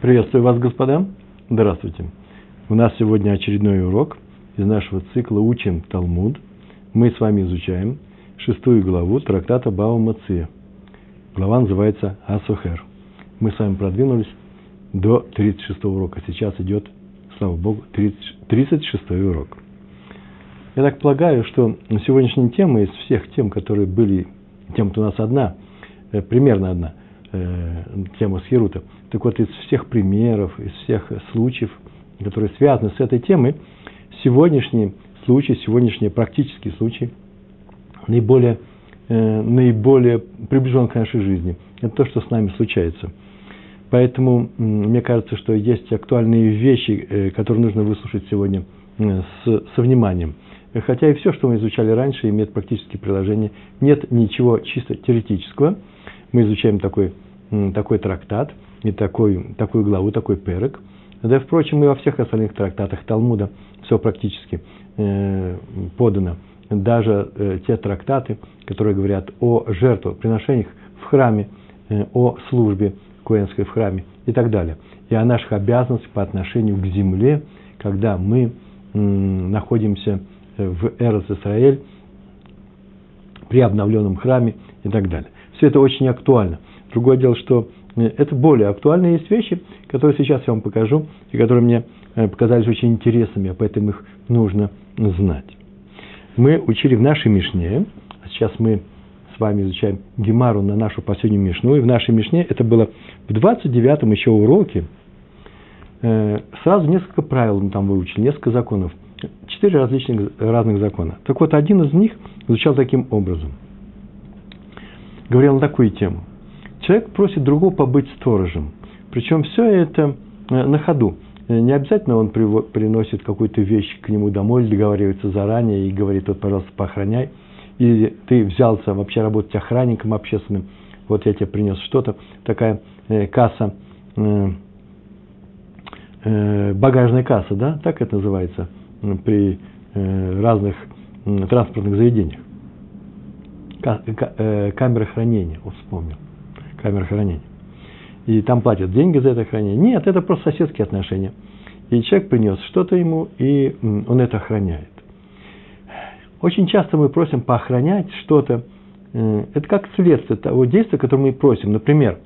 Приветствую вас, господа. Здравствуйте. У нас сегодня очередной урок из нашего цикла «Учим Талмуд». Мы с вами изучаем шестую главу трактата Бава Мация. Глава называется Асухер. Мы с вами продвинулись до 36 урока. Сейчас идет, слава Богу, 30, 36 урок. Я так полагаю, что сегодняшняя тема из всех тем, которые были, тем-то у нас одна, э, примерно одна, э, тема Схирута – так вот, из всех примеров, из всех случаев, которые связаны с этой темой, сегодняшний случай, сегодняшний практический случай наиболее, э, наиболее приближен к нашей жизни. Это то, что с нами случается. Поэтому мне кажется, что есть актуальные вещи, э, которые нужно выслушать сегодня э, с, со вниманием. Хотя и все, что мы изучали раньше, имеет практические приложения. Нет ничего чисто теоретического. Мы изучаем такой, такой трактат – и такой, такую главу, такой перек. Да, впрочем, и во всех остальных трактатах Талмуда все практически э, подано. Даже э, те трактаты, которые говорят о жертвоприношениях в храме, э, о службе коэнской в храме и так далее. И о наших обязанностях по отношению к земле, когда мы э, находимся в Эрос Исраэль, при обновленном храме и так далее. Все это очень актуально. Другое дело, что это более актуальные есть вещи, которые сейчас я вам покажу, и которые мне э, показались очень интересными, а поэтому их нужно знать. Мы учили в нашей Мишне, а сейчас мы с вами изучаем Гемару на нашу последнюю Мишну, и в нашей Мишне это было в 29-м еще уроке, э, сразу несколько правил мы там выучили, несколько законов, четыре различных разных закона. Так вот, один из них звучал таким образом. Говорил на такую тему. Человек просит другого побыть сторожем. Причем все это э, на ходу. Э, не обязательно он приносит какую-то вещь к нему домой, договаривается заранее и говорит, вот, пожалуйста, поохраняй. Или ты взялся вообще работать охранником общественным, вот я тебе принес что-то, такая э, касса, э, э, багажная касса, да, так это называется при э, разных транспортных заведениях. Э, камера хранения, вот вспомнил камера хранения. И там платят деньги за это хранение. Нет, это просто соседские отношения. И человек принес что-то ему, и он это охраняет. Очень часто мы просим поохранять что-то. Э, это как следствие того действия, которое мы просим. Например,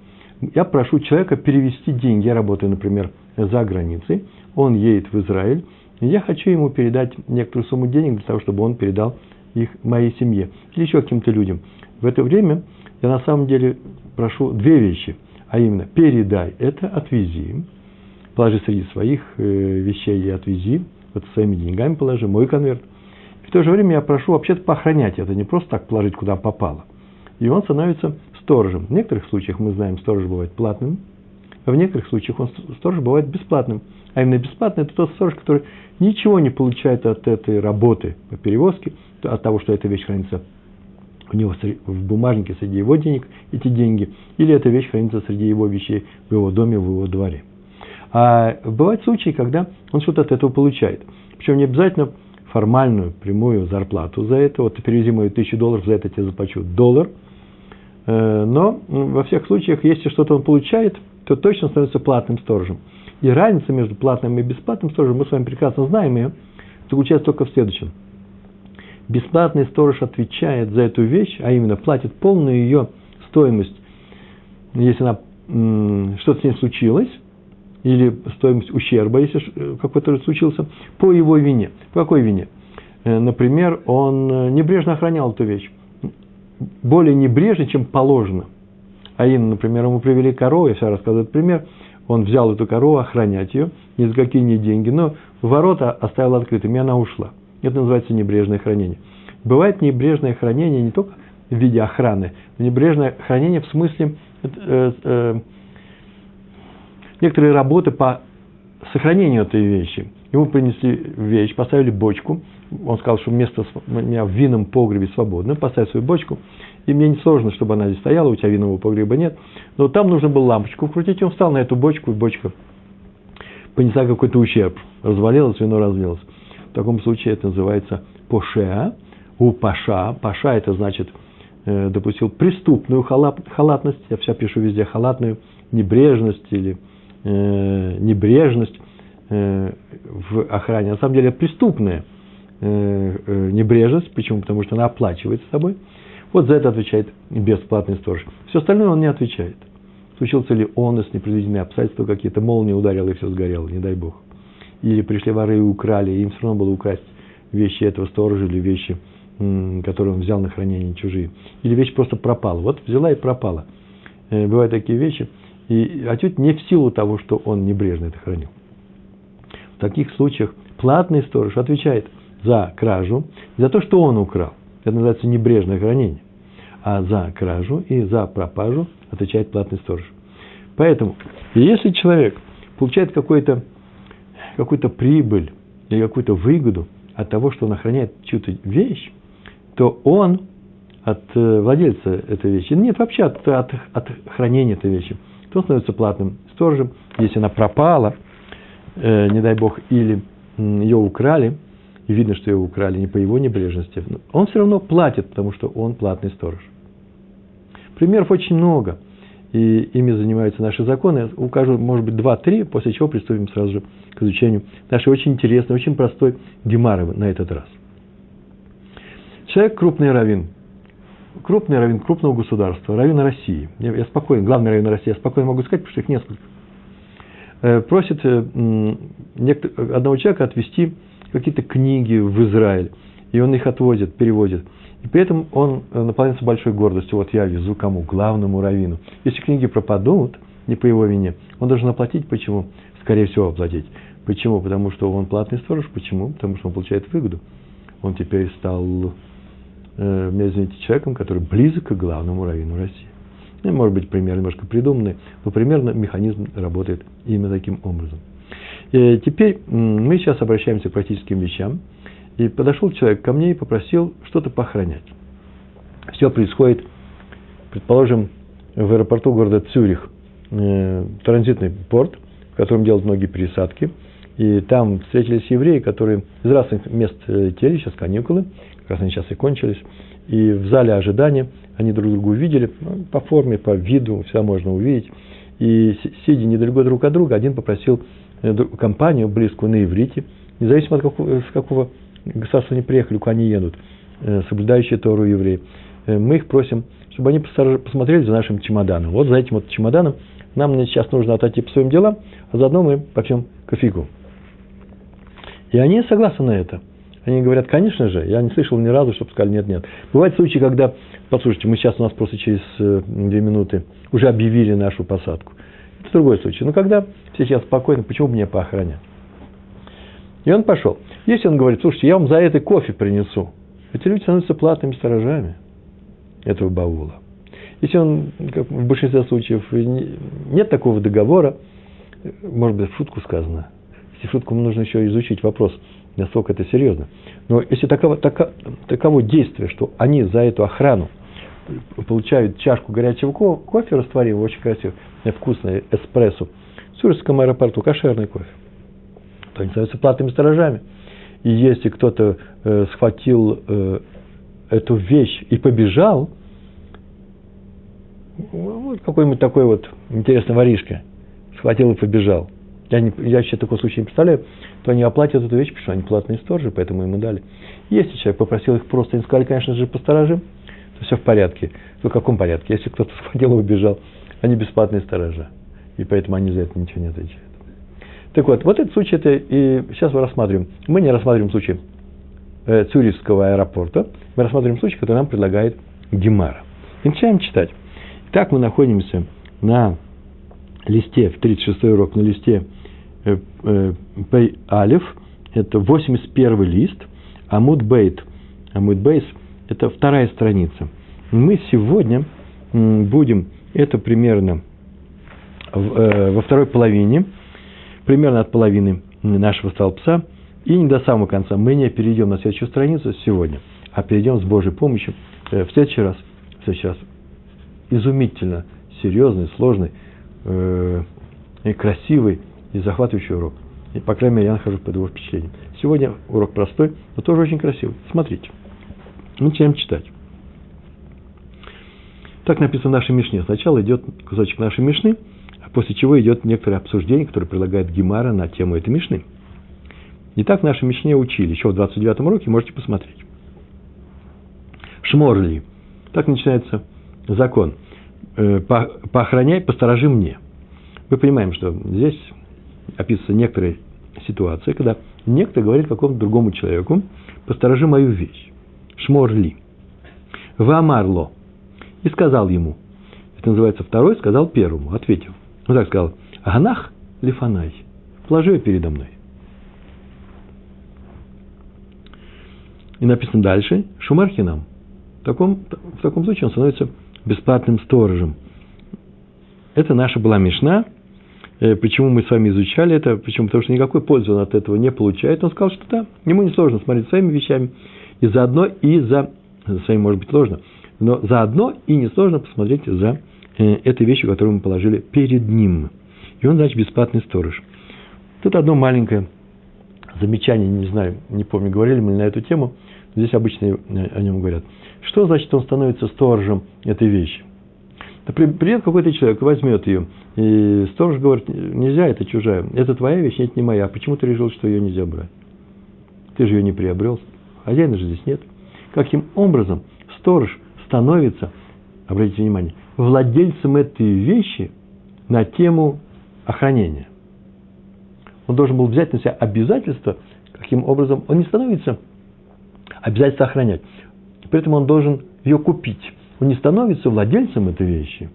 я прошу человека перевести деньги. Я работаю, например, за границей. Он едет в Израиль. Я хочу ему передать некоторую сумму денег для того, чтобы он передал их моей семье или еще каким-то людям. В это время я на самом деле прошу две вещи, а именно передай это, отвези, положи среди своих э, вещей и отвези, вот своими деньгами положи, мой конверт. В то же время я прошу вообще-то поохранять это, не просто так положить, куда попало. И он становится сторожем. В некоторых случаях мы знаем, сторож бывает платным, в некоторых случаях он сторож бывает бесплатным. А именно бесплатный – это тот сторож, который ничего не получает от этой работы по перевозке, от того, что эта вещь хранится у него в бумажнике среди его денег эти деньги, или эта вещь хранится среди его вещей в его доме, в его дворе. А бывают случаи, когда он что-то от этого получает. Причем не обязательно формальную, прямую зарплату за это. Вот ты перевези мою тысячу долларов, за это тебе заплачу доллар. Э, но во всех случаях, если что-то он получает, то точно становится платным сторожем. И разница между платным и бесплатным сторожем, мы с вами прекрасно знаем ее, заключается только в следующем – бесплатный сторож отвечает за эту вещь, а именно платит полную ее стоимость, если она что-то с ней случилось, или стоимость ущерба, если э, какой-то случился, по его вине. По какой вине? Э, например, он э, небрежно охранял эту вещь. Более небрежно, чем положено. А именно, например, ему привели корову, я сейчас рассказываю пример, он взял эту корову, охранять ее, ни за какие не деньги, но ворота оставил открытыми, и она ушла. Это называется небрежное хранение. Бывает небрежное хранение не только в виде охраны, но небрежное хранение в смысле э, э, некоторые работы по сохранению этой вещи. Ему принесли вещь, поставили бочку. Он сказал, что место у меня в винном погребе свободно. Поставь свою бочку. И мне не сложно, чтобы она здесь стояла, у тебя винного погреба нет. Но там нужно было лампочку вкрутить. И он встал на эту бочку, и бочка понесла какой-то ущерб. Развалилась, вино разлилось. В таком случае это называется пошеа, у паша. Паша это значит э, допустил преступную халат, халатность, я все пишу везде халатную, небрежность или э, небрежность э, в охране. На самом деле преступная э, э, небрежность. Почему? Потому что она оплачивается собой. Вот за это отвечает бесплатный сторож. Все остальное он не отвечает. Случился ли он, если непредвиденные обстоятельства какие-то, молния ударила и все сгорело, не дай бог. Или пришли воры и украли, и им все равно было украсть вещи этого сторожа или вещи, которые он взял на хранение чужие. Или вещь просто пропала. Вот взяла и пропала. Э, бывают такие вещи. И отнюдь не в силу того, что он небрежно это хранил. В таких случаях платный сторож отвечает за кражу, за то, что он украл. Это называется небрежное хранение. А за кражу и за пропажу отвечает платный сторож. Поэтому, если человек получает какую-то какую прибыль или какую-то выгоду от того, что он охраняет чью-то вещь, то он от э, владельца этой вещи, нет, вообще от, от, от хранения этой вещи, то он становится платным сторожем. Если она пропала, э, не дай бог, или ее украли, и видно, что ее украли не по его небрежности, он все равно платит, потому что он платный сторож. Примеров очень много, и ими занимаются наши законы. Укажу, может быть, два-три, после чего приступим сразу же к изучению нашей очень интересной, очень простой гемары на этот раз. Человек крупный раввин, крупный раввин крупного государства, раввин России. Я, я спокоен, главный раввин России, я спокойно могу сказать, потому что их несколько. Э, просит э, одного человека отвести какие-то книги в Израиль, и он их отвозит, переводит. И при этом он э, наполняется большой гордостью. Вот я везу кому? Главному раввину. Если книги пропадут, не по его вине, он должен оплатить. Почему? Скорее всего, оплатить. Почему? Потому что он платный сторож. Почему? Потому что он получает выгоду. Он теперь стал, э, меня извините, человеком, который близок к главному раввину России. Ну, может быть, пример немножко придуманный, но примерно механизм работает именно таким образом. И э, теперь мы сейчас обращаемся к практическим вещам. И подошел человек ко мне и попросил что-то похоронять. Все происходит, предположим, в аэропорту города Цюрих, э, транзитный порт, в котором делают многие пересадки. И там встретились евреи, которые из разных мест летели, сейчас каникулы, как раз они сейчас и кончились. И в зале ожидания они друг друга увидели, ну, по форме, по виду, все можно увидеть. И сидя недалеко друг от друга, один попросил э, компанию близкую на иврите, независимо от какого, с какого государства они приехали, куда они едут, э, соблюдающие Тору евреи. Э, мы их просим, чтобы они посмотрели за нашим чемоданом. Вот за этим вот чемоданом нам сейчас нужно отойти по своим делам, а заодно мы попьем кофейку. И они согласны на это. Они говорят, конечно же, я не слышал ни разу, чтобы сказали нет, нет. Бывают случаи, когда, послушайте, мы сейчас у нас просто через э, две минуты уже объявили нашу посадку. Это другой случай. Но когда все сейчас спокойно, почему мне поохранять? И он пошел. Если он говорит, слушайте, я вам за это кофе принесу, эти люди становятся платными сторожами этого баула. Если он, как в большинстве случаев, нет такого договора, может быть, в шутку сказано, если шутку нужно еще изучить вопрос, насколько это серьезно. Но если таково, таково, таково действие, что они за эту охрану получают чашку горячего кофе, растворимого, очень красивый, вкусный эспрессо, в Сурском аэропорту кошерный кофе то они становятся платными сторожами. И если кто-то э, схватил э, эту вещь и побежал, вот какой-нибудь такой вот интересный воришка, схватил и побежал. Я, не, я вообще такой случай не представляю, то они оплатят эту вещь, потому что они платные сторожи, поэтому ему дали. Если человек попросил их просто, они сказали, конечно же, посторожим, то все в порядке. В каком порядке? Если кто-то схватил и убежал, они бесплатные сторожа. И поэтому они за это ничего не отвечают. Так вот, вот этот случай, это и сейчас мы рассматриваем. Мы не рассматриваем случай э, Цюрихского аэропорта, мы рассматриваем случай, который нам предлагает Гемара. И начинаем читать. Так мы находимся на листе, в 36 урок, на листе э, э, Пей Алиф, это 81 лист, Амуд Бейт. Амуд Бейс – это вторая страница. Мы сегодня будем, это примерно в, э, во второй половине – примерно от половины нашего столбца, и не до самого конца. Мы не перейдем на следующую страницу сегодня, а перейдем с Божьей помощью э, в следующий раз. В следующий раз. Изумительно серьезный, сложный, э, и красивый и захватывающий урок. И, по крайней мере, я нахожусь под его впечатлением. Сегодня урок простой, но тоже очень красивый. Смотрите. Начинаем читать. Так написано в нашей Мишне. Сначала идет кусочек нашей Мишны, после чего идет некоторое обсуждение, которое предлагает Гемара на тему этой Мишны. И так в нашей Мишне учили, еще в 29 уроке, можете посмотреть. Шморли. Так начинается закон. Э, поохраняй, посторожи мне. Мы понимаем, что здесь описываются некоторые ситуации, когда некто говорит какому-то другому человеку, посторожи мою вещь. Шморли. Вамарло. И сказал ему. Это называется второй, сказал первому, ответил. Он так сказал, Ганах лифанай. Положи ее передо мной. И написано дальше, Шумархинам. В таком, в таком случае он становится бесплатным сторожем. Это наша была Мишна. Э, почему мы с вами изучали это? Почему? Потому что никакой пользы он от этого не получает. Он сказал, что да, ему не сложно смотреть своими вещами. И заодно, и за... Своими, может быть, сложно. Но заодно и не сложно посмотреть за этой вещью, которую мы положили перед ним. И он, значит, бесплатный сторож. Тут одно маленькое замечание, не знаю, не помню, говорили мы на эту тему, здесь обычно о нем говорят – что значит он становится сторожем этой вещи? Придет какой-то человек, возьмет ее, и сторож говорит, нельзя, это чужая, это твоя вещь, нет, не моя, почему ты решил, что ее нельзя брать? Ты же ее не приобрел, хозяина же здесь нет. Каким образом сторож становится, обратите внимание, владельцем этой вещи на тему охранения? Он должен был взять на себя обязательство, каким образом он не становится обязательство охранять. При этом он должен ее купить. Он не становится владельцем этой вещи.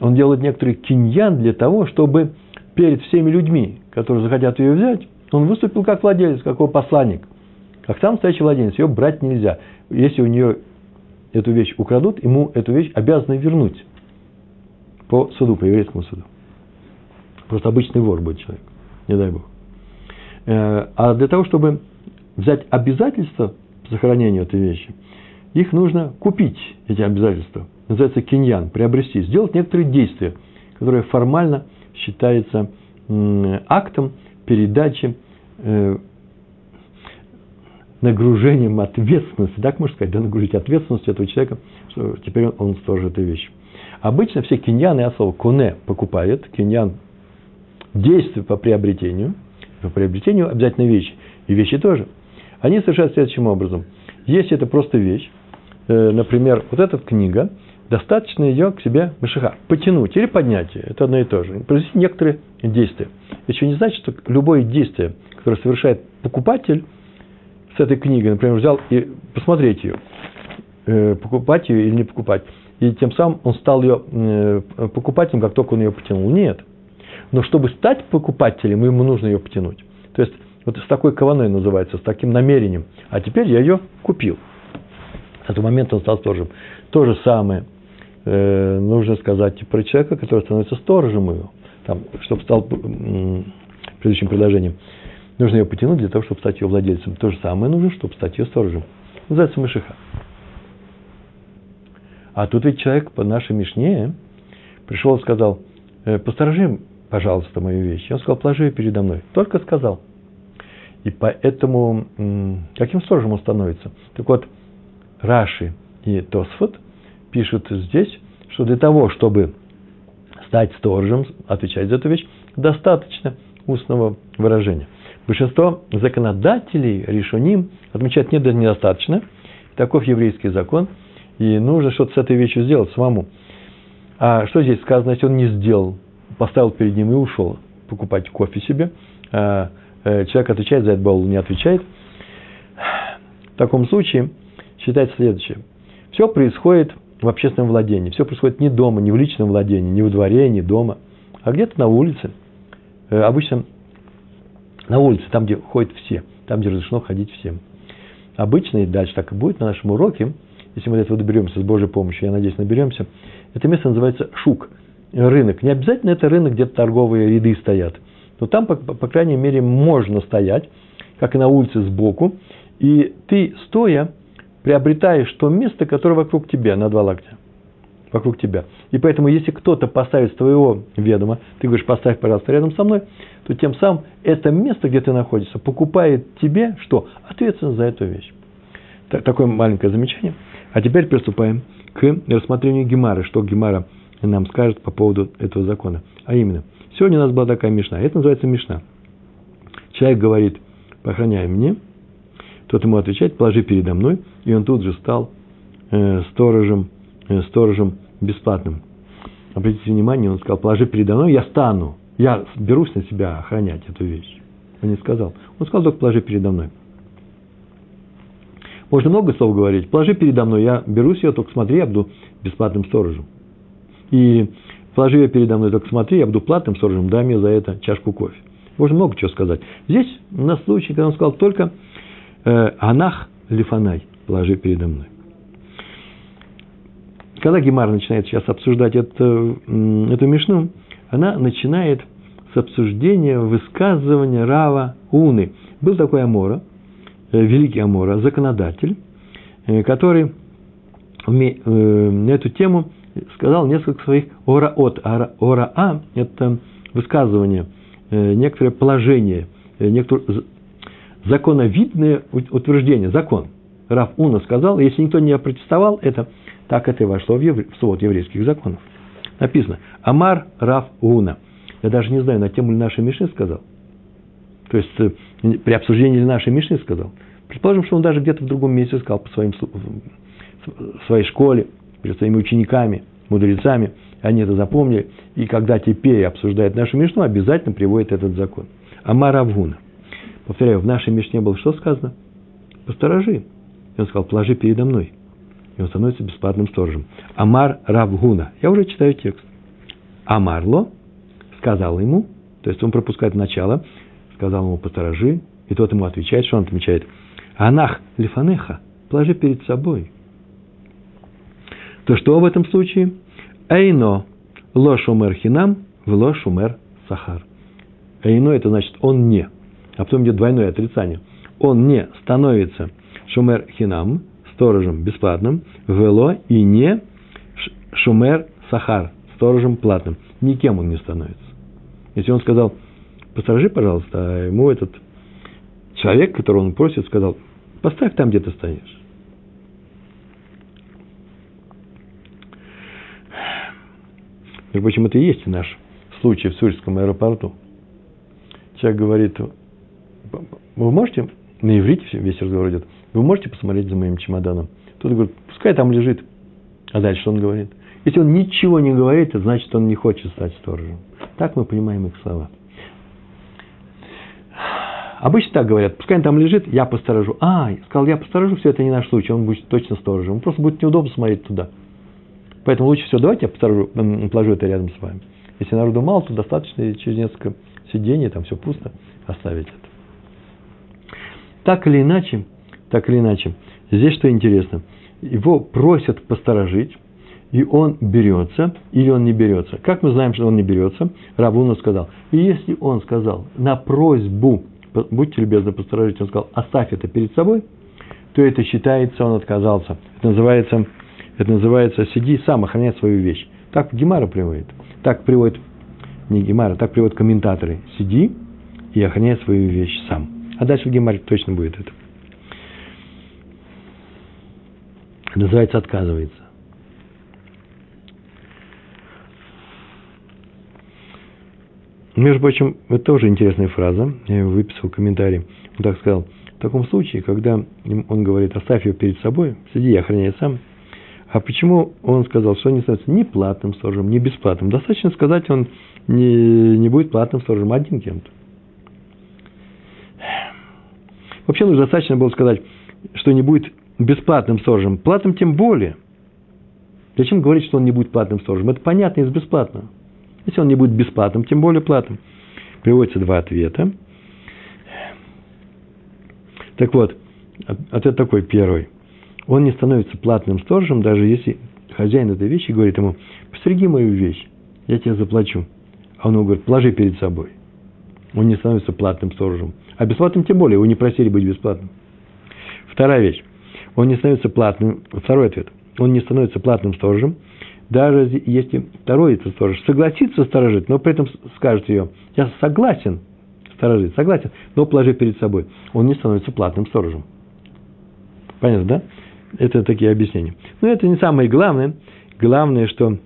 Он делает некоторый киньян для того, чтобы перед всеми людьми, которые захотят ее взять, он выступил как владелец, как его посланник. Как сам стоящий владелец, ее брать нельзя. Если у нее эту вещь украдут, ему эту вещь обязаны вернуть по суду, по еврейскому суду. Просто обычный вор будет человек, не дай бог. Э, а для того, чтобы взять обязательства сохранению этой вещи, их нужно купить, эти обязательства. Называется киньян, приобрести, сделать некоторые действия, которые формально считаются актом передачи э, нагружением ответственности, так можно сказать, да, нагрузить ответственность этого человека, что теперь он, он сторожит эту вещь. Обычно все киньяны, я слово коне покупает, киньян действие по приобретению, по приобретению обязательно вещи, и вещи тоже – они совершают следующим образом. Если это просто вещь, э, например, вот эта книга, достаточно ее к себе мышиха потянуть или поднять это одно и то же, произвести некоторые действия. Еще не значит, что любое действие, которое совершает покупатель с этой книгой, например, взял и посмотреть ее, э, покупать ее или не покупать, и тем самым он стал ее э, покупателем, как только он ее потянул. Нет. Но чтобы стать покупателем, ему нужно ее потянуть. То есть вот с такой кованой называется, с таким намерением. А теперь я ее купил. С этого момента он стал сторожем. То же самое э, нужно сказать про человека, который становится сторожем ее. Там, чтобы стал предыдущим предложением. Нужно ее потянуть для того, чтобы стать ее владельцем. То же самое нужно, чтобы стать ее сторожем. Называется Мышиха. А тут ведь человек по нашей Мишне пришел и сказал, «Э, посторожи, пожалуйста, мою вещь. Он сказал, положи ее передо мной. Только сказал. И поэтому каким сторожем он становится? Так вот, Раши и Тосфот пишут здесь, что для того, чтобы стать сторожем, отвечать за эту вещь, достаточно устного выражения. Большинство законодателей, решоним, отмечают, нет, даже недостаточно. Таков еврейский закон, и нужно что-то с этой вещью сделать самому. А что здесь сказано, если он не сделал, поставил перед ним и ушел покупать кофе себе, а Э, человек отвечает за это, Баул не отвечает. В таком случае считается следующее. Все происходит в общественном владении. Все происходит не дома, не в личном владении, не во дворе, не дома, а где-то на улице. Э, обычно на улице, там, где ходят все, там, где разрешено ходить всем. Обычно и дальше так и будет на нашем уроке, если мы до этого доберемся с Божьей помощью, я надеюсь, наберемся. Это место называется шук, рынок. Не обязательно это рынок, где торговые ряды стоят – но там, по, по крайней мере, можно стоять, как и на улице сбоку, и ты, стоя, приобретаешь то место, которое вокруг тебя, на два локтя, вокруг тебя. И поэтому, если кто-то поставит твоего ведома, ты говоришь, поставь, пожалуйста, рядом со мной, то тем самым это место, где ты находишься, покупает тебе что? Ответственность за эту вещь. Такое маленькое замечание. А теперь приступаем к рассмотрению Гемары, что Гемара нам скажет по поводу этого закона. А именно, сегодня у нас была такая мешна. Это называется мешна. Человек говорит, похороняй мне. Тот ему отвечает, положи передо мной. И он тут же стал э, сторожем, э, сторожем бесплатным. Обратите внимание, он сказал, положи передо мной, я стану. Я берусь на себя охранять эту вещь. Он не сказал. Он сказал, только положи передо мной. Можно много слов говорить. Положи передо мной, я берусь ее, только смотри, я буду бесплатным сторожем. И положи ее передо мной, только смотри, я буду платным сторожем, дай мне за это чашку кофе. Можно много чего сказать. Здесь у нас случай, когда он сказал только э, «Анах лифанай» положи передо мной. Когда Гемар начинает сейчас обсуждать это, эту мишну, она начинает с обсуждения высказывания Рава Уны. Был такой Амора, э, великий Амора, законодатель, э, который э, на эту тему сказал несколько своих ораот. Ораа – это высказывание, некоторое положение, некоторое законовидное утверждение, закон. Рав Уна сказал, если никто не протестовал, это так это и вошло в, евре, в свод еврейских законов. Написано, Амар Рав Уна. Я даже не знаю, на тему ли нашей Мишны сказал. То есть, э, при обсуждении ли нашей Мишны сказал. Предположим, что он даже где-то в другом месте сказал по своим, в своей школе, перед своими учениками, мудрецами. Они это запомнили. И когда теперь обсуждает нашу Мишну, обязательно приводит этот закон. Амар Авгуна. Повторяю, в нашей Мишне было что сказано? Посторожи. И он сказал, положи передо мной. И он становится бесплатным сторожем. Амар Равгуна. Я уже читаю текст. Амарло сказал ему, то есть он пропускает начало, сказал ему посторожи, и тот ему отвечает, что он отвечает? Анах лифанеха, положи перед собой. То что в этом случае? Эйно ло шумер хинам, в ло шумер сахар. Эйно это значит он не. А потом идет двойное отрицание. Он не становится шумер хинам, сторожем бесплатным, вело и не шумер сахар, сторожем платным. Никем он не становится. Если он сказал, посторожи, пожалуйста, а ему этот человек, которого он просит, сказал, поставь там, где ты стоишь. Между прочим, это и есть наш случай в Сурьском аэропорту. Человек говорит, вы можете, на иврите весь разговор идет, вы можете посмотреть за моим чемоданом? Тот говорит, пускай там лежит. А дальше что он говорит? Если он ничего не говорит, это значит, он не хочет стать сторожем. Так мы понимаем их слова. Обычно так говорят, пускай он там лежит, я посторожу. А, сказал, я посторожу, все это не наш случай, он будет точно сторожем. Он просто будет неудобно смотреть туда. Поэтому лучше всего, давайте я посторожу, положу это рядом с вами. Если народу мало, то достаточно через несколько сидений, там все пусто, оставить это. Так или иначе, так или иначе. Здесь что интересно. Его просят посторожить, и он берется, или он не берется. Как мы знаем, что он не берется? Равуна сказал. И если он сказал на просьбу, будьте любезны, посторожить, он сказал, оставь это перед собой, то это считается, он отказался. Это называется, это называется сиди сам, охраняй свою вещь. Так Гемара приводит. Так приводит, не Гемара, так приводят комментаторы. Сиди и охраняй свою вещь сам. А дальше в Гемаре точно будет это. Называется отказывается. Между прочим, это тоже интересная фраза, я ее выписал в комментарии. Он так сказал, в таком случае, когда он говорит, оставь ее перед собой, сиди и охраняй сам, а почему он сказал, что он не становится ни платным сторожем, ни бесплатным? Достаточно сказать, он не, не будет платным сторожем, один кем-то. Вообще, нужно достаточно было сказать, что не будет бесплатным сторожем, платным тем более. Зачем говорить, что он не будет платным сторожем? Это понятно из бесплатного. Если он не будет бесплатным, тем более платным. Приводится два ответа. Так вот, ответ такой первый. Он не становится платным сторожем, даже если хозяин этой вещи говорит ему, постереги мою вещь, я тебе заплачу. А он ему говорит, положи перед собой. Он не становится платным сторожем. А бесплатным тем более, его не просили быть бесплатным. Вторая вещь он не становится платным. Второй ответ. Он не становится платным сторожем, даже если второй это сторож согласится сторожить, но при этом скажет ее, я согласен сторожить, согласен, но положи перед собой, он не становится платным сторожем. Понятно, да? Это такие объяснения. Но это не самое главное. Главное, что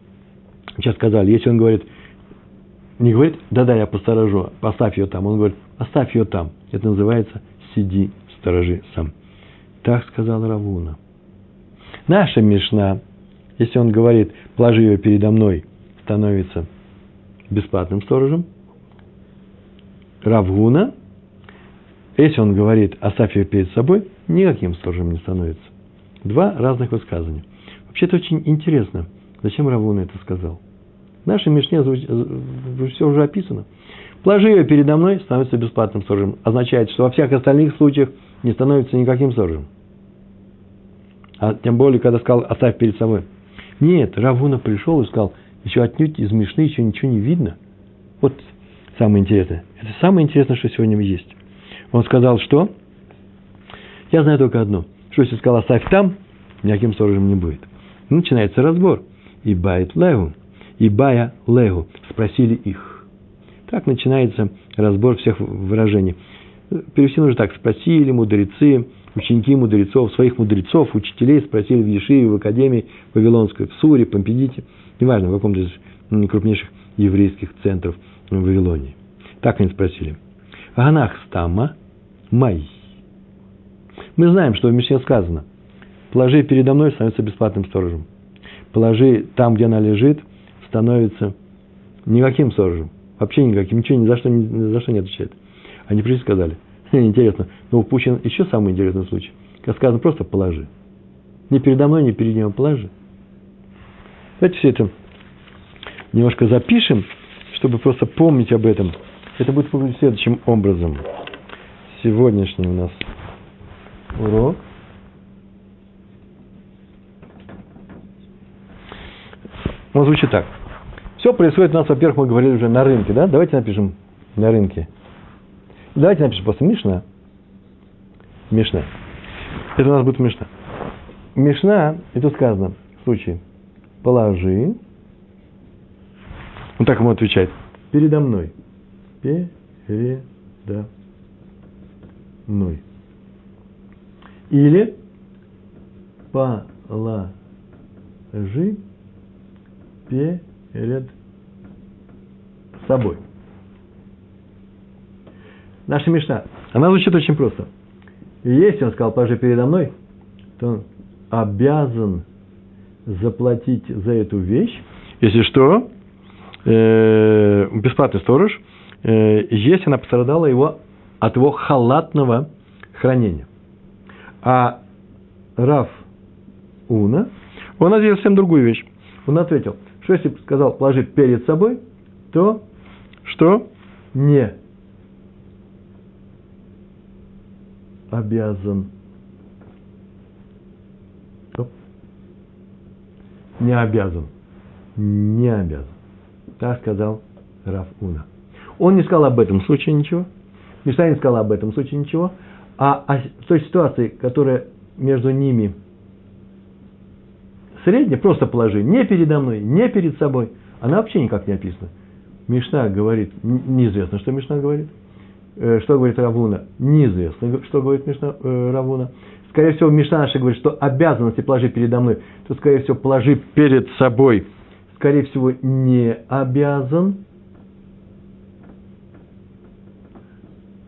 Сейчас сказали, если он говорит, не говорит, да-да, я посторожу, поставь ее там. Он говорит, оставь ее там. Это называется сиди, сторожи сам. Так сказал Равуна. Наша Мишна, если он говорит, положи ее передо мной, становится бесплатным сторожем. Равгуна, если он говорит, оставь ее перед собой, никаким сторожем не становится. Два разных высказывания. Вообще это очень интересно. Зачем Равуна это сказал? В нашей Мишне все уже описано. Положи ее передо мной, становится бесплатным сторожем. Означает, что во всех остальных случаях не становится никаким сторожем. А тем более, когда сказал, оставь перед собой. Нет, Равуна пришел и сказал, еще отнюдь из Мишны еще ничего не видно. Вот самое интересное. Это самое интересное, что сегодня есть. Он сказал, что? Я знаю только одно. Что если сказал, оставь там, никаким сторожем не будет. Начинается разбор. И байт леву, и бая леву. Спросили их. Так начинается разбор всех выражений. Перевести нужно так. Спросили мудрецы, ученики мудрецов, своих мудрецов, учителей спросили в Ешиве, в Академии Вавилонской, в Суре, Помпедите, неважно, в каком-то из крупнейших еврейских центров в Вавилонии. Так они спросили. Ганах стама май. Мы знаем, что в Мишне сказано. Положи передо мной, становится бесплатным сторожем. Положи там, где она лежит, становится никаким сторожем. Вообще никаким, ничего ни за что, ни за что не отвечает. Они пришли и сказали – Интересно. Но упущен еще самый интересный случай. Как сказано, просто положи. Не передо мной, не перед ним, положи. Давайте все это немножко запишем, чтобы просто помнить об этом. Это будет выглядеть следующим образом. Сегодняшний у нас урок. Он звучит так. Все происходит у нас, во-первых, мы говорили уже на рынке, да? Давайте напишем на рынке. Давайте напишем просто Мишна. Мишна. Это у нас будет Мишна. Мишна, и тут сказано, в случае, положи, он так ему отвечает, передо мной. Передо мной. Или положи перед собой. Наша мечта. Она звучит очень просто. И если он сказал, положи передо мной, то он обязан заплатить за эту вещь, если что, э, бесплатный сторож, э, если она пострадала его от его халатного хранения. А Раф Уна, он ответил совсем другую вещь. Он ответил, что если сказал положи перед собой, то что не обязан. Не обязан. Не обязан. Так сказал Раф Уна. Он не сказал об этом случае ничего. Мишна не сказал об этом случае ничего. А о той ситуации, которая между ними средняя, просто положи, не передо мной, не перед собой, она вообще никак не описана. Мишна говорит, неизвестно, что Мишна говорит. Э, что говорит Равуна, неизвестно, что говорит Мишна, э, Равуна. Скорее всего, Мишна наша говорит, что обязанности положи передо мной, то, скорее всего, положи перед собой. Скорее всего, не обязан.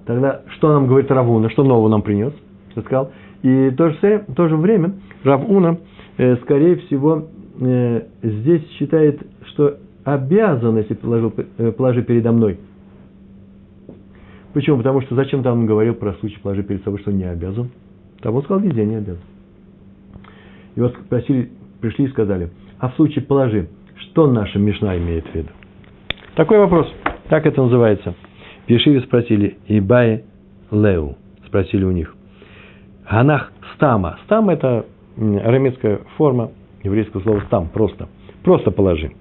Тогда что нам говорит Равуна, что нового нам принес? Что сказал? И в то же, в то же время Равуна, э, скорее всего, э, здесь считает, что обязан, если положил, э, положи передо мной – Почему? Потому что зачем там он говорил про случай положи перед собой, что не обязан? Там он сказал, везде не обязан. И вот спросили, пришли и сказали, а в случае положи, что наша Мишна имеет в виду? Такой вопрос. Так это называется. В Ешиве спросили, Ибай Леу. Спросили у них. Ганах стама. Стам – это арамейская форма еврейского слова стам. Просто. Просто положи.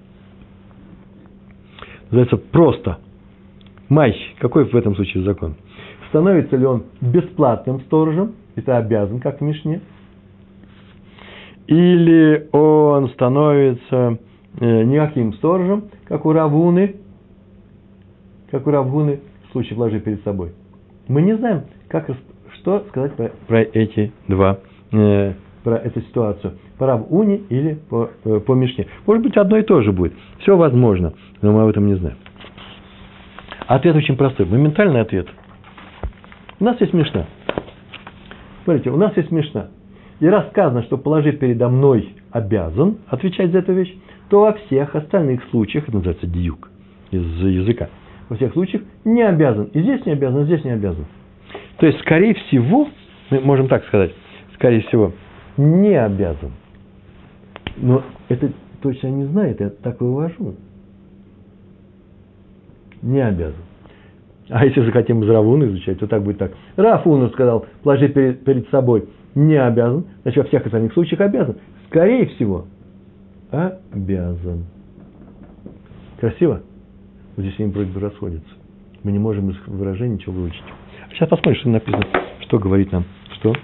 Называется просто Май, какой в этом случае закон? Становится ли он бесплатным сторожем, это обязан, как в Мишне, или он становится э, никаким сторожем, как у Равуны, как у Равуны в случае вложи перед собой. Мы не знаем, как, что сказать про, про эти два э, про эту ситуацию? По Равуне или по, э, по Мишне? Может быть, одно и то же будет. Все возможно, но мы об этом не знаем. Ответ очень простой. Моментальный ответ. У нас есть Мишна. Смотрите, у нас есть Мишна. И рассказано, что положи передо мной обязан отвечать за эту вещь, то во всех остальных случаях, это называется дьюк из языка, во всех случаях не обязан. И здесь не обязан, и здесь не обязан. То есть, скорее всего, мы можем так сказать, скорее всего, не обязан. Но это точно не знает, я так вывожу. Не обязан. А если же хотим из Равуна изучать, то так будет так. Рафуну сказал, положи перед, перед собой, не обязан, значит, во всех остальных случаях обязан. Скорее всего, обязан. Красиво? Вот здесь они вроде бы расходятся. Мы не можем из выражений ничего выучить. Сейчас посмотрим, что написано, что говорит нам, что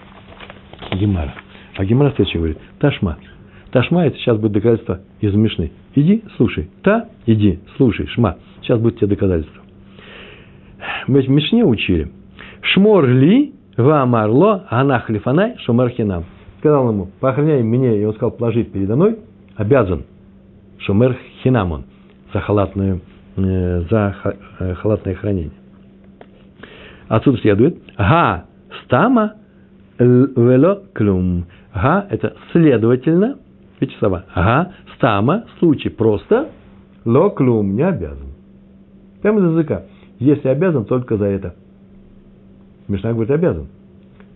Гемара. А Гемара следующее говорит, Ташма. Ташма это сейчас будет доказательство из Мишны. Иди, слушай. Та, иди, слушай, шма. Сейчас будет тебе доказательство. Мы в Мишне учили. Шмор ли, ваамарло, анах лифанай, шумар хинам. Сказал ему, поохраняй мне, и он сказал, положить передо мной, обязан. Шумер хинамон. За халатную Э, за э, халатное хранение. Отсюда следует га стама вело клюм. Га – это следовательно, видите слова, га стама, случай просто, ло клюм, не обязан. Прямо из языка. Если обязан, только за это. Мишна говорит, обязан.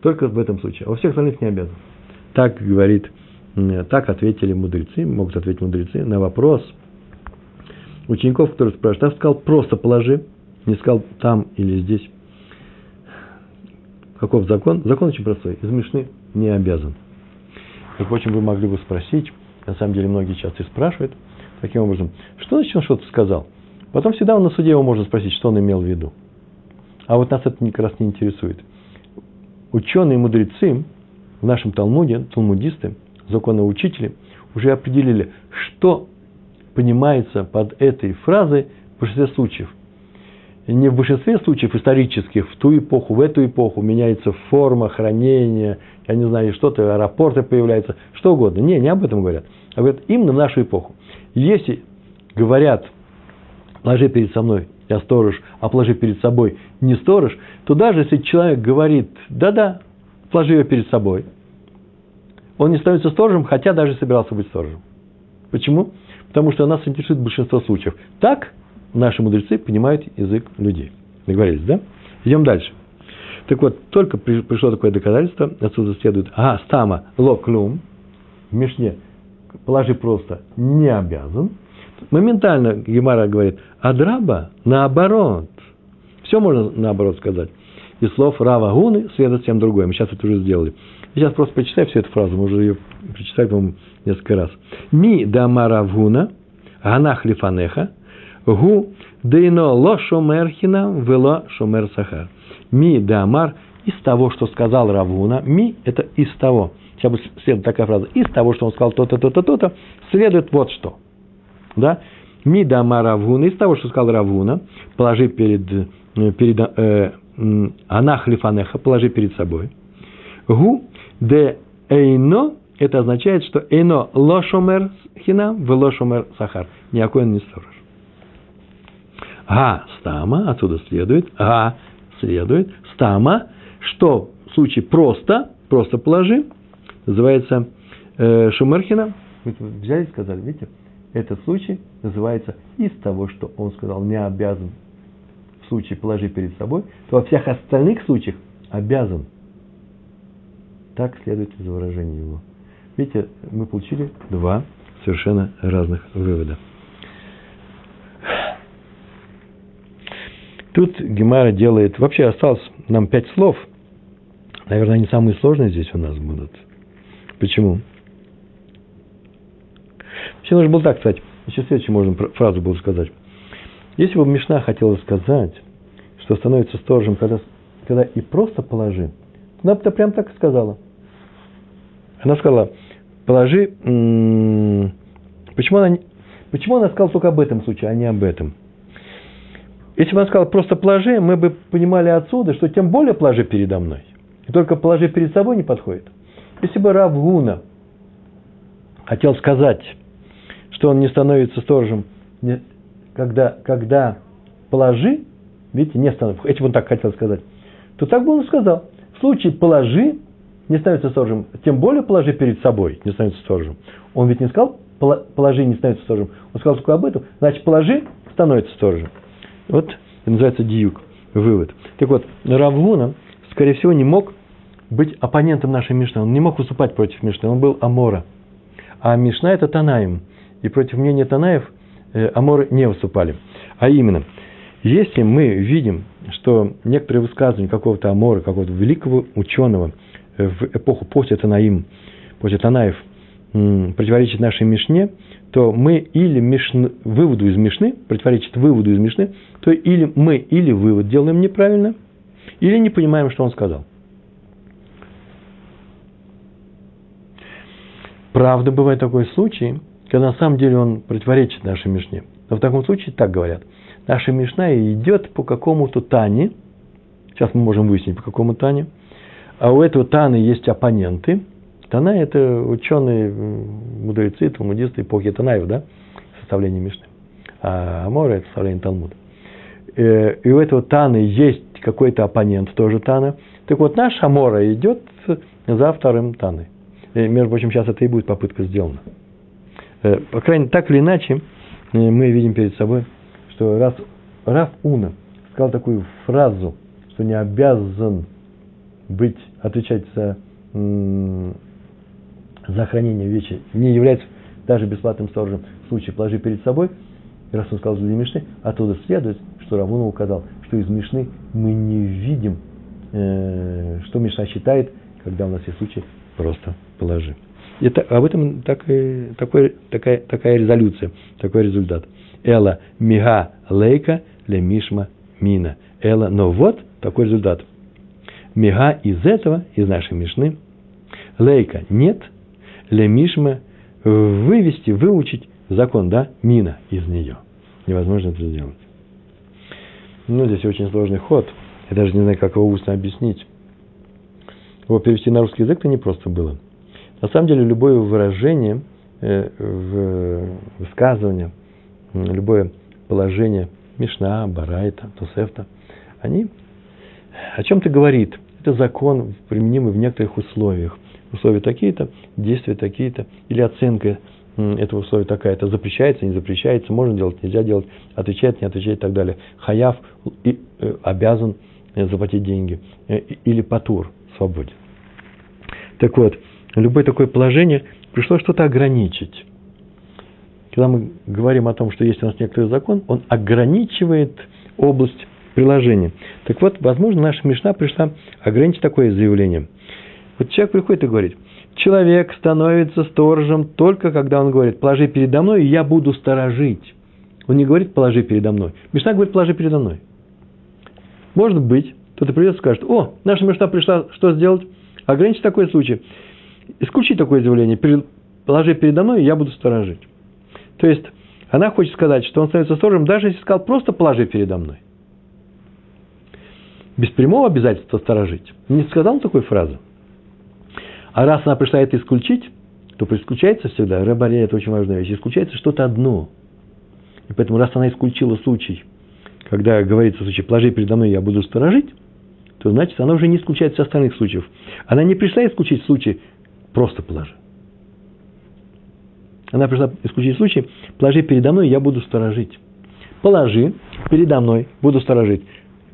Только в этом случае. А во всех остальных не обязан. Так говорит, так ответили мудрецы, могут ответить мудрецы на вопрос – учеников, которые спрашивают, я сказал, просто положи, не сказал там или здесь. Каков закон? Закон очень простой. Из Мишны не обязан. Как очень вы могли бы спросить, на самом деле многие часто и спрашивают, таким образом, что значит он что-то сказал? Потом всегда на суде его можно спросить, что он имел в виду. А вот нас это как раз не интересует. Ученые мудрецы в нашем Талмуде, талмудисты, законоучители, уже определили, что понимается под этой фразой в большинстве случаев. Не в большинстве случаев исторических, в ту эпоху, в эту эпоху меняется форма хранения, я не знаю, что-то, аэропорты появляются, что угодно. Не, не об этом говорят. А говорят именно в нашу эпоху. Если говорят, положи перед собой, я сторож, а положи перед собой не сторож, то даже если человек говорит, да-да, положи ее перед собой, он не становится сторожем, хотя даже собирался быть сторожем. Почему? потому что нас интересует большинство случаев. Так наши мудрецы понимают язык людей. Договорились, да? Идем дальше. Так вот, только пришло такое доказательство, отсюда следует, а, стама локлюм, в Мишне, положи просто, не обязан. Моментально Гемара говорит, а драба наоборот. Все можно наоборот сказать. Из слов Рава Гуны следует всем другое. Мы сейчас это уже сделали. Сейчас просто прочитаю всю эту фразу, мы уже ее прочитали, по-моему, несколько раз. Ми дамаравгуна, ганах лифанеха, гу дейно ло шомер хинам, вело шомер сахар. Ми дамар, из того, что сказал Равуна, ми – это из того. Сейчас будет следует такая фраза. Из того, что он сказал то-то, то-то, то-то, следует вот что. Да? Ми дамар Равуна, из того, что сказал Равуна, положи перед, э, перед э, анах лифанеха, положи перед собой. Гу де эйно это означает, что эйно лошомер хинам, в лошомер сахар. Никакой он не сторож. Га стама, отсюда следует, га следует, стама, что в случае просто, просто положи, называется э, шумерхина. Вы взяли и сказали, видите, этот случай называется из того, что он сказал, не обязан в случае положи перед собой, то во всех остальных случаях обязан. Так следует из выражения его. Видите, мы получили два совершенно разных вывода. Тут Гемара делает... Вообще осталось нам пять слов. Наверное, они самые сложные здесь у нас будут. Почему? Вообще нужно было так сказать. Еще следующую можно фразу было сказать. Если бы Мишна хотела сказать, что становится сторожем, когда, когда и просто положи, она бы прям так и сказала. Она сказала, положи... Почему она, почему она сказала только об этом случае, а не об этом? Если бы она сказала просто положи, мы бы понимали отсюда, что тем более положи передо мной. И только положи перед собой не подходит. Если бы Рав Гуна хотел сказать, что он не становится сторожем, когда, когда положи, видите, не становится, этим он так хотел сказать, то так бы он сказал. В случае положи, не становится сторожем, тем более положи перед собой, не становится сторожем. Он ведь не сказал, положи, не становится сторожем. Он сказал только об этом, значит, положи, становится сторожем. Вот это называется диюк, вывод. Так вот, Равгуна, скорее всего, не мог быть оппонентом нашей Мишны. Он не мог выступать против Мишны, он был Амора. А Мишна – это Танаим. И против мнения Танаев э, Аморы не выступали. А именно, если мы видим, что некоторые высказывания какого-то Амора, какого-то великого ученого э, в эпоху после Танаим, после Танаев – противоречит нашей Мишне, то мы или Мишн, выводу из Мишны, противоречит выводу из Мишны, то или мы или вывод делаем неправильно, или не понимаем, что он сказал. Правда, бывает такой случай, когда на самом деле он противоречит нашей Мишне. Но в таком случае так говорят. Наша Мишна идет по какому-то Тане, сейчас мы можем выяснить, по какому Тане, а у этого Таны есть оппоненты – Тана – это ученые, мудрецы, талмудисты эпохи Танаев, да, составление Мишны. А Амора – это составление Талмуда. Э, и у этого Таны есть какой-то оппонент, тоже Тана. Так вот, наш Амора идет за вторым Таной. И, между прочим, сейчас это и будет попытка сделана. Э, по крайней мере, так или иначе, э, мы видим перед собой, что раз Раф Уна сказал такую фразу, что не обязан быть, отвечать за за хранение вещи не является даже бесплатным сторожем в случае положи перед собой, и раз он сказал для Мишны, оттуда следует, что Равуна указал, что из Мишны мы не видим, э, что Мишна считает, когда у нас есть случай просто положи. Это, об этом так, такой, такая, такая резолюция, такой результат. Эла мига лейка ле мишма мина. Эла, но вот такой результат. Мига из этого, из нашей мишны, лейка нет, лемишма вывести, выучить закон, да, мина из нее. Невозможно это сделать. Ну, здесь очень сложный ход. Я даже не знаю, как его устно объяснить. Его перевести на русский язык-то не просто было. На самом деле, любое выражение, э, высказывание, любое положение Мишна, Барайта, Тосефта, они о чем-то говорит. Это закон, применимый в некоторых условиях условия такие-то, действия такие-то, или оценка этого условия такая-то, запрещается, не запрещается, можно делать, нельзя делать, отвечает, не отвечает и так далее. Хаяв и, э, обязан э, заплатить деньги, э, или патур, свободен. Так вот, любое такое положение пришло что-то ограничить. Когда мы говорим о том, что есть у нас некоторый закон, он ограничивает область приложения. Так вот, возможно, наша Мишна пришла ограничить такое заявление – вот человек приходит и говорит, человек становится сторожем только когда он говорит, положи передо мной, и я буду сторожить. Он не говорит, положи передо мной. Мишна говорит, положи передо мной. Может быть, кто-то придет и скажет, о, наша Мишна пришла, что сделать? Ограничить такой случай. Исключить такое заявление, положи передо мной, и я буду сторожить. То есть, она хочет сказать, что он становится сторожем, даже если сказал, просто положи передо мной. Без прямого обязательства сторожить. Не сказал такой фразы. А раз она пришла это исключить, то исключается всегда, рыбаре это очень важная вещь, исключается что-то одно. И поэтому, раз она исключила случай, когда говорится в случае «положи передо мной, я буду сторожить», то значит, она уже не исключает всех остальных случаев. Она не пришла исключить случай «просто положи». Она пришла исключить случай «положи передо мной, я буду сторожить». Положи передо мной, буду сторожить.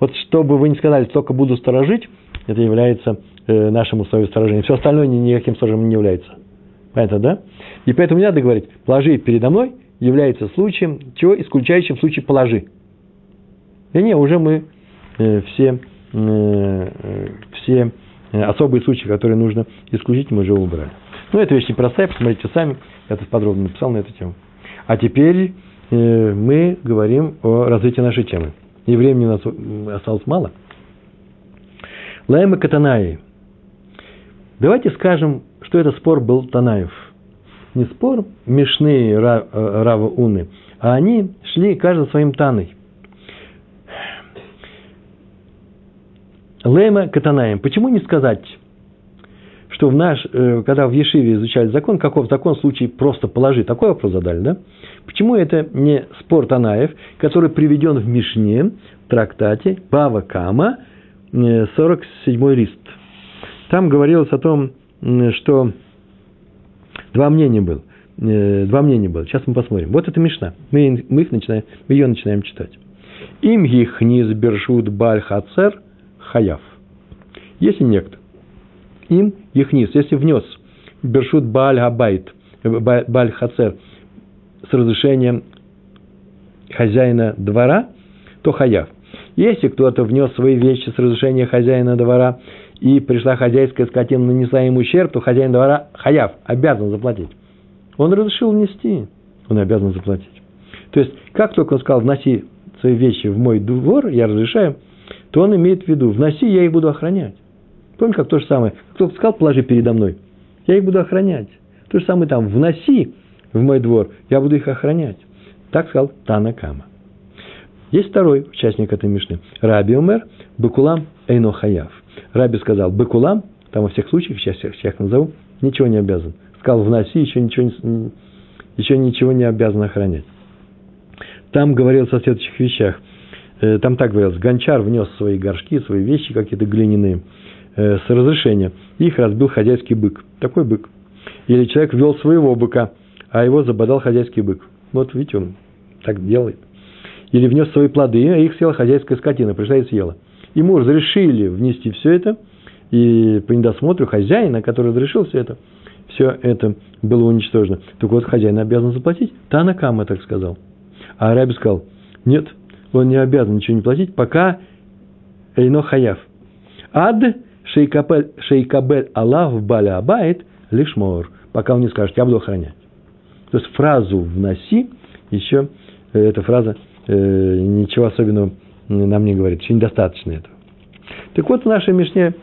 Вот что бы вы ни сказали, только буду сторожить, это является э, нашему условию сторожения. Все остальное никаким сторожем не является. Понятно, да? И поэтому не надо говорить, положи передо мной является случаем, чего исключающим случай положи. И не, уже мы э, все, э, все особые случаи, которые нужно исключить, мы уже убрали. Ну, эта вещь непростая, посмотрите сами, я тут подробно написал на эту тему. А теперь э, мы говорим о развитии нашей темы. И времени у нас осталось мало. Лайма Катанаи – Давайте скажем, что это спор был Танаев. Не спор Мишны Рава, Рава Уны, а они шли каждый своим Таной. Лема Катанаем. Почему не сказать, что в наш, э, когда в Ешиве изучали закон, каков закон в случае просто положи, такой вопрос задали, да? Почему это не спор Танаев, который приведен в Мишне, трактате Бава Кама, 47 лист? Там говорилось о том, что два мнения было. Э, два мнения было. Сейчас мы посмотрим. Вот это Мишна. Мы, мы, их начинаем, мы ее начинаем читать. Им гихниз бершут баль хацер хаяв. Если некто, им ехнис, если внес бершут баль габайт, баль хацер с разрешением хозяина двора, то хаяв. Если кто-то внес свои вещи с разрешения хозяина двора, и пришла хозяйская скотина, нанесла ему ущерб, то хозяин двора хаяв, обязан заплатить. Он разрешил внести, он обязан заплатить. То есть, как только он сказал, вноси свои вещи в мой двор, я разрешаю, то он имеет в виду, вноси, я их буду охранять. Помните, как то же самое, кто сказал, положи передо мной, я их буду охранять. То же самое там, вноси в мой двор, я буду их охранять. Так сказал Танакама. Есть второй участник этой мишны. Раби Умер Бекулам Эйно Хаяв. Раби сказал, Бекулам, там во всех случаях, сейчас я всех назову, ничего не обязан. Сказал, вноси, еще ничего еще ничего не обязан охранять. Там говорилось о следующих вещах. Э, там так говорилось, гончар внес свои горшки, свои вещи какие-то глиняные э, с разрешения. Их разбил хозяйский бык. Такой бык. Или человек вел своего быка, а его забодал хозяйский бык. Вот видите, он так делает. Или внес свои плоды, а их съела хозяйская скотина, пришла и съела. Ему разрешили внести все это, и по недосмотру хозяина, который разрешил все это, все это было уничтожено. Так вот, хозяин обязан заплатить. Танакама так сказал. А Раби сказал, нет, он не обязан ничего не платить, пока Эйно Хаяв. Ад шейкабель, шейкабель Аллах баля абайт лишмор, пока он не скажет, я буду охранять. То есть фразу «вноси» еще, э, эта фраза э, ничего особенного нам не говорит, еще недостаточно этого. Так вот, в нашей Мишне,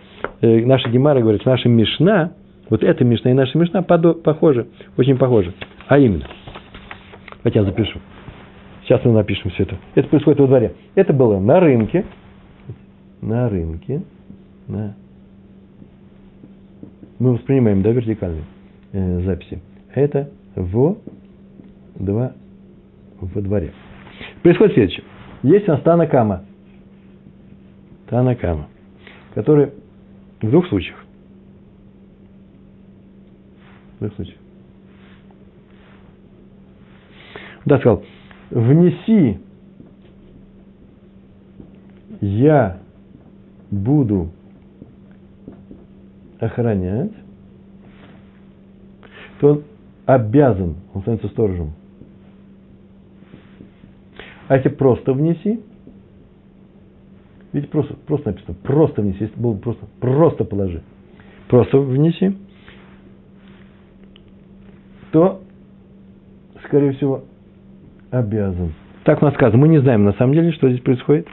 э, наша Гемара говорит, наша Мишна, вот эта Мишна и наша Мишна похожи, очень похожи. А именно, давайте я запишу. Сейчас мы напишем все это. Это происходит во дворе. Это было на рынке. На рынке. На. Мы воспринимаем, да, вертикальные э, записи. Это во, два, во дворе. Происходит следующее. Есть у нас Танакама. Танакама. Который в двух случаях. В двух случаях. Да, сказал, внеси, я буду охранять, то он обязан, он становится сторожем. А если просто внеси, видите, просто, просто написано, просто внеси, если было просто, просто положи, просто внеси, то, скорее всего, обязан. Так у нас сказано. Мы не знаем на самом деле, что здесь происходит.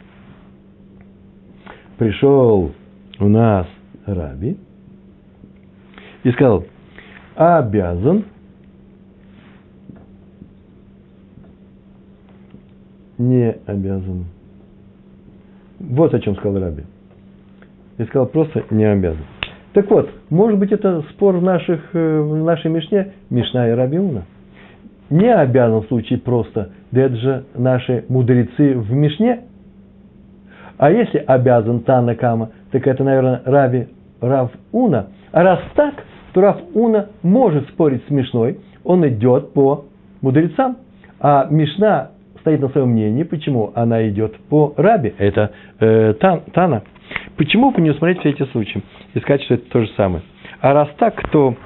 Пришел у нас Раби и сказал, обязан не обязан. Вот о чем сказал Раби. И сказал просто не обязан. Так вот, может быть, это спор в, наших, э, в нашей Мишне, Мишна и Рабиуна не обязан в случае просто, да это же наши мудрецы в Мишне. А если обязан Танакама, так это, наверное, Раби Рав Уна. А раз так, то Рав Уна может спорить с Мишной, он идет по мудрецам. А Мишна стоит на своем мнении, почему она идет по Раби, это э, тан, Тана. Почему бы не усмотреть все эти случаи и сказать, что это то же самое? А раз так, то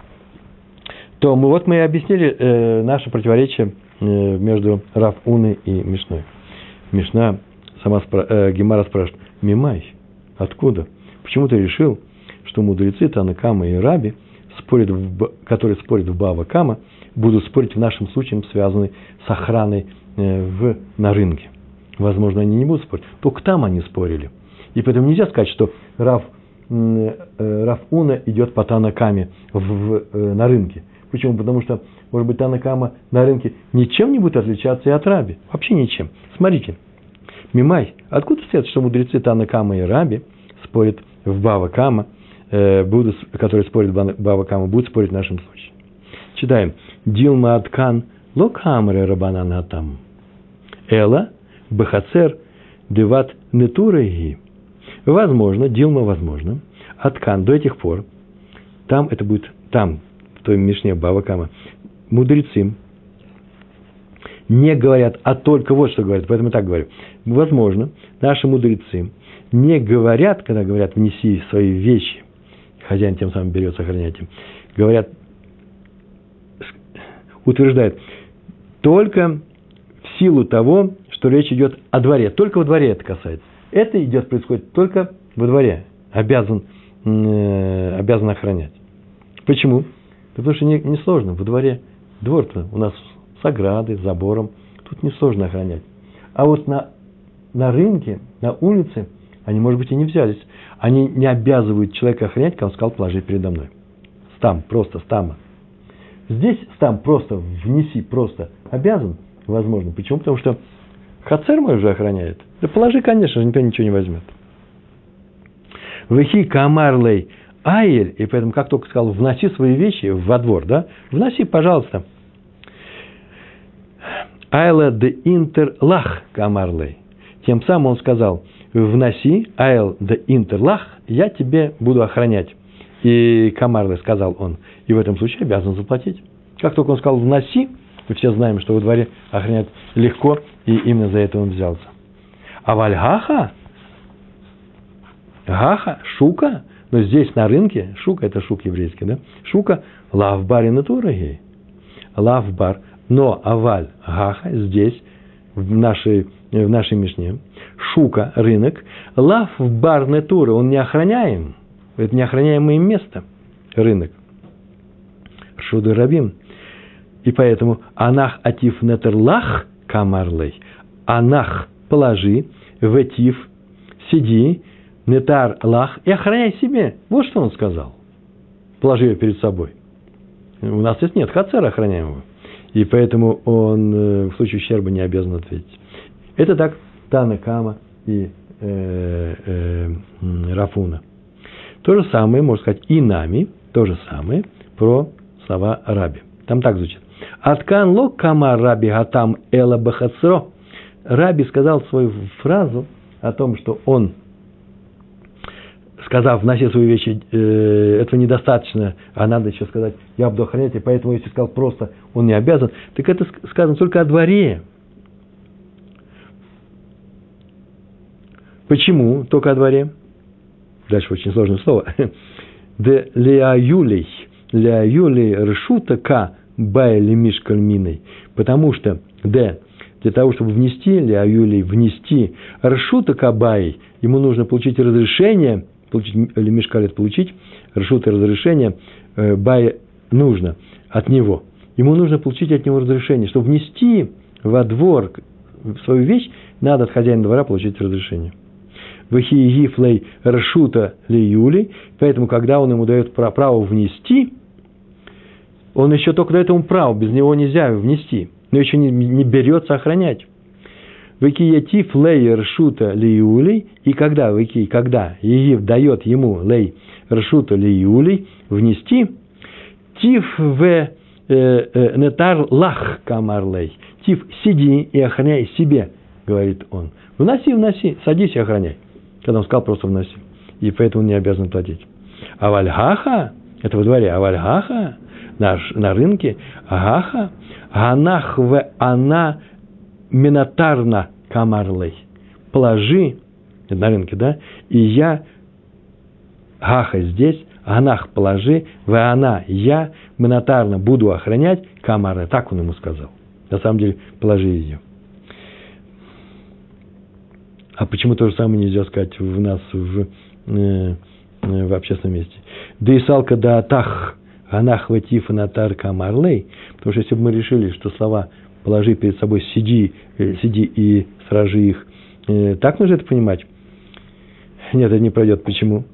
то мы, вот мы и объяснили э, наше противоречие э, между Раф Уной и Мишной. Мишна, сама спра- э, Гемара спрашивает, Мимай, откуда? Почему ты решил, что мудрецы Танакама и Раби, спорят в, которые спорят в Бава Кама, будут спорить в нашем случае, связанные с охраной в, на рынке? Возможно, они не будут спорить. Только там они спорили. И поэтому нельзя сказать, что Раф, э, Раф Уна идет по Танакаме в, в, э, на рынке. Почему? Потому что, может быть, Танакама на рынке ничем не будет отличаться и от Раби. Вообще ничем. Смотрите. Мимай, откуда следует, что мудрецы Танакама и Раби спорят в Бава Кама, э, будут, которые спорят Баба Кама, будут спорить в нашем случае. Читаем. Дилма Аткан Локамре Рабананатам. Эла Бахацер Деват Нетуреги. Возможно, Дилма возможно, Аткан до этих пор, там это будет, там, в той Мишне Бавакама, мудрецы не говорят, а только вот что говорят, поэтому так говорю. Возможно, наши мудрецы не говорят, когда говорят «внеси свои вещи», хозяин тем самым берет сохранять им, говорят, утверждают, только силу того, что речь идет о дворе. Только во дворе это касается. Это идет, происходит только во дворе. Обязан, э, обязан охранять. Почему? Потому что не, не сложно. Во дворе двор-то у нас с оградой, с забором. Тут несложно охранять. А вот на, на рынке, на улице, они, может быть, и не взялись. Они не обязывают человека охранять, как он сказал, положить передо мной. Стам, просто стама. Здесь стам просто внеси, просто обязан, возможно. Почему? Потому что Хацер мой уже охраняет. Да положи, конечно же, никто ничего не возьмет. Вехи камарлей айль, и поэтому, как только сказал, вноси свои вещи во двор, да, вноси, пожалуйста. Айла де интерлах камарлей. Тем самым он сказал, вноси, айл де интерлах, я тебе буду охранять. И Камарле сказал он, и в этом случае обязан заплатить. Как только он сказал вноси, мы все знаем, что во дворе охранять легко, и именно за это он взялся. А вальгаха, гаха, шука, но здесь на рынке, шука это шук еврейский, да? Шука лавбари натурагей. Лавбар, но аваль гаха здесь, в нашей, в нашей Мишне, шука, рынок, лавбар натура, он не охраняем. Это неохраняемое место, рынок. Шуды рабим. И поэтому анах атив нетерлах камарлей. Анах положи, ветив сиди, нетар лах и охраняй себе. Вот что он сказал. Положи ее перед собой. У нас здесь нет хацера охраняемого. И поэтому он э, в случае ущерба не обязан ответить. Это так Тана Кама и э, э, Рафуна. То же самое, можно сказать, и нами, то же самое про слова Раби. Там так звучит. Аткан ло кама раби гатам эла бахацро. Раби сказал свою фразу о том, что он, сказав, вноси свои вещи, э, этого недостаточно, а надо еще сказать, я буду охранять, и поэтому, если сказал просто, он не обязан, так это сказано только о дворе. Почему только о дворе? Дальше очень сложное слово. Де леаюлей, леаюлей решута ка байли мишкальминой. Потому что, д, для того, чтобы внести леаюлей, внести решута кабай, ему нужно получить разрешение, получить, или мишкалет получить, решута разрешение, э, бай нужно от него. Ему нужно получить от него разрешение. Чтобы внести во двор свою вещь, надо от хозяина двора получить разрешение. Вахиегифлей Рашута ли Юли, поэтому, когда он ему дает право внести, он еще только дает ему право, без него нельзя внести, но еще не, не берется охранять. Векиятив лей ршута лиюлей, и когда, веки, когда Егив дает ему лей ршута лиюлей внести, тиф в э, э, нетар лах камарлей, тиф сиди и охраняй себе, говорит он. Вноси, вноси, садись и охраняй когда он сказал просто вноси. И поэтому он не обязан платить. А вальгаха, это во дворе, а вальгаха, на, на рынке, агаха, ганах в она минотарна камарлей. Положи, на рынке, да, и я, гаха здесь, ганах положи, в она, я минотарно буду охранять камары. Так он ему сказал. На самом деле, положи ее. А почему то же самое нельзя сказать в нас в, э, э, в общественном месте? Да и салка да атах, анах ватиф натар камарлей, потому что если бы мы решили, что слова положи перед собой, сиди, э, сиди и сражи их, так нужно это понимать? Нет, это не пройдет. Почему?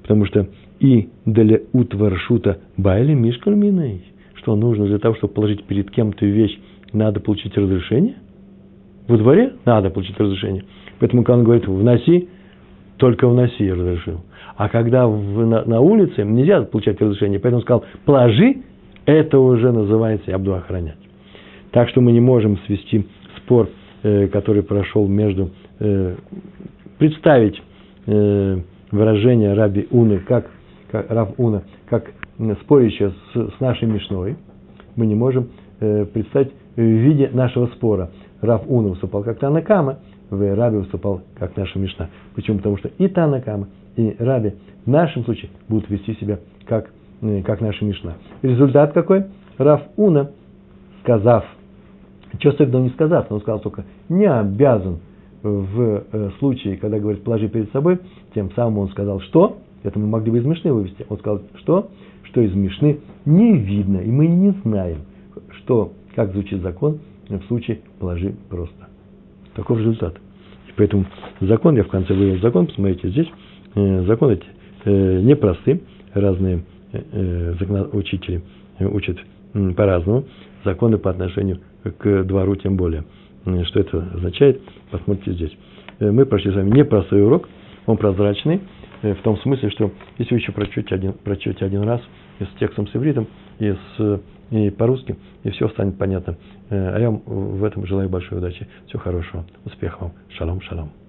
Потому что и для утваршута байли мишкальминой, что нужно для того, чтобы положить перед кем-то вещь, надо получить разрешение? Во дворе надо получить разрешение. Поэтому, когда он говорит, вноси, только вноси, я разрешил. А когда в, на, на улице нельзя получать разрешение, поэтому он сказал, положи, это уже называется я буду охранять. Так что мы не можем свести спор, э, который прошел между, э, представить э, выражение Раби Уны, как, как Рав Уна, как спорящее с, с нашей Мишной, мы не можем э, представить в виде нашего спора. Рав Уна выступал как Танакама, в Раби выступал как наша Мишна. Почему? Потому что и Танакама, и Раби в нашем случае будут вести себя как, э, как наша Мишна. Результат какой? Рав Уна, сказав, что но не сказав, но он сказал только, не обязан в э, случае, когда говорит, положи перед собой, тем самым он сказал, что, это мы могли бы из Мишны вывести, он сказал, что, что из Мишны не видно, и мы не знаем, что, как звучит закон в случае положи просто. Таков результат. Поэтому закон, я в конце вывел закон, посмотрите, здесь э, закон эти э, непросты, разные э, учители учат по-разному, законы по отношению к двору тем более. Что это означает, посмотрите здесь. Мы прошли с вами непростой урок, он прозрачный, в том смысле, что если вы еще прочтете один, прочтете один раз и с текстом с ивритом, и, с, и по-русски, и все станет понятно. А я вам в этом желаю большой удачи, всего хорошего, успехов вам. Шалом, шалом.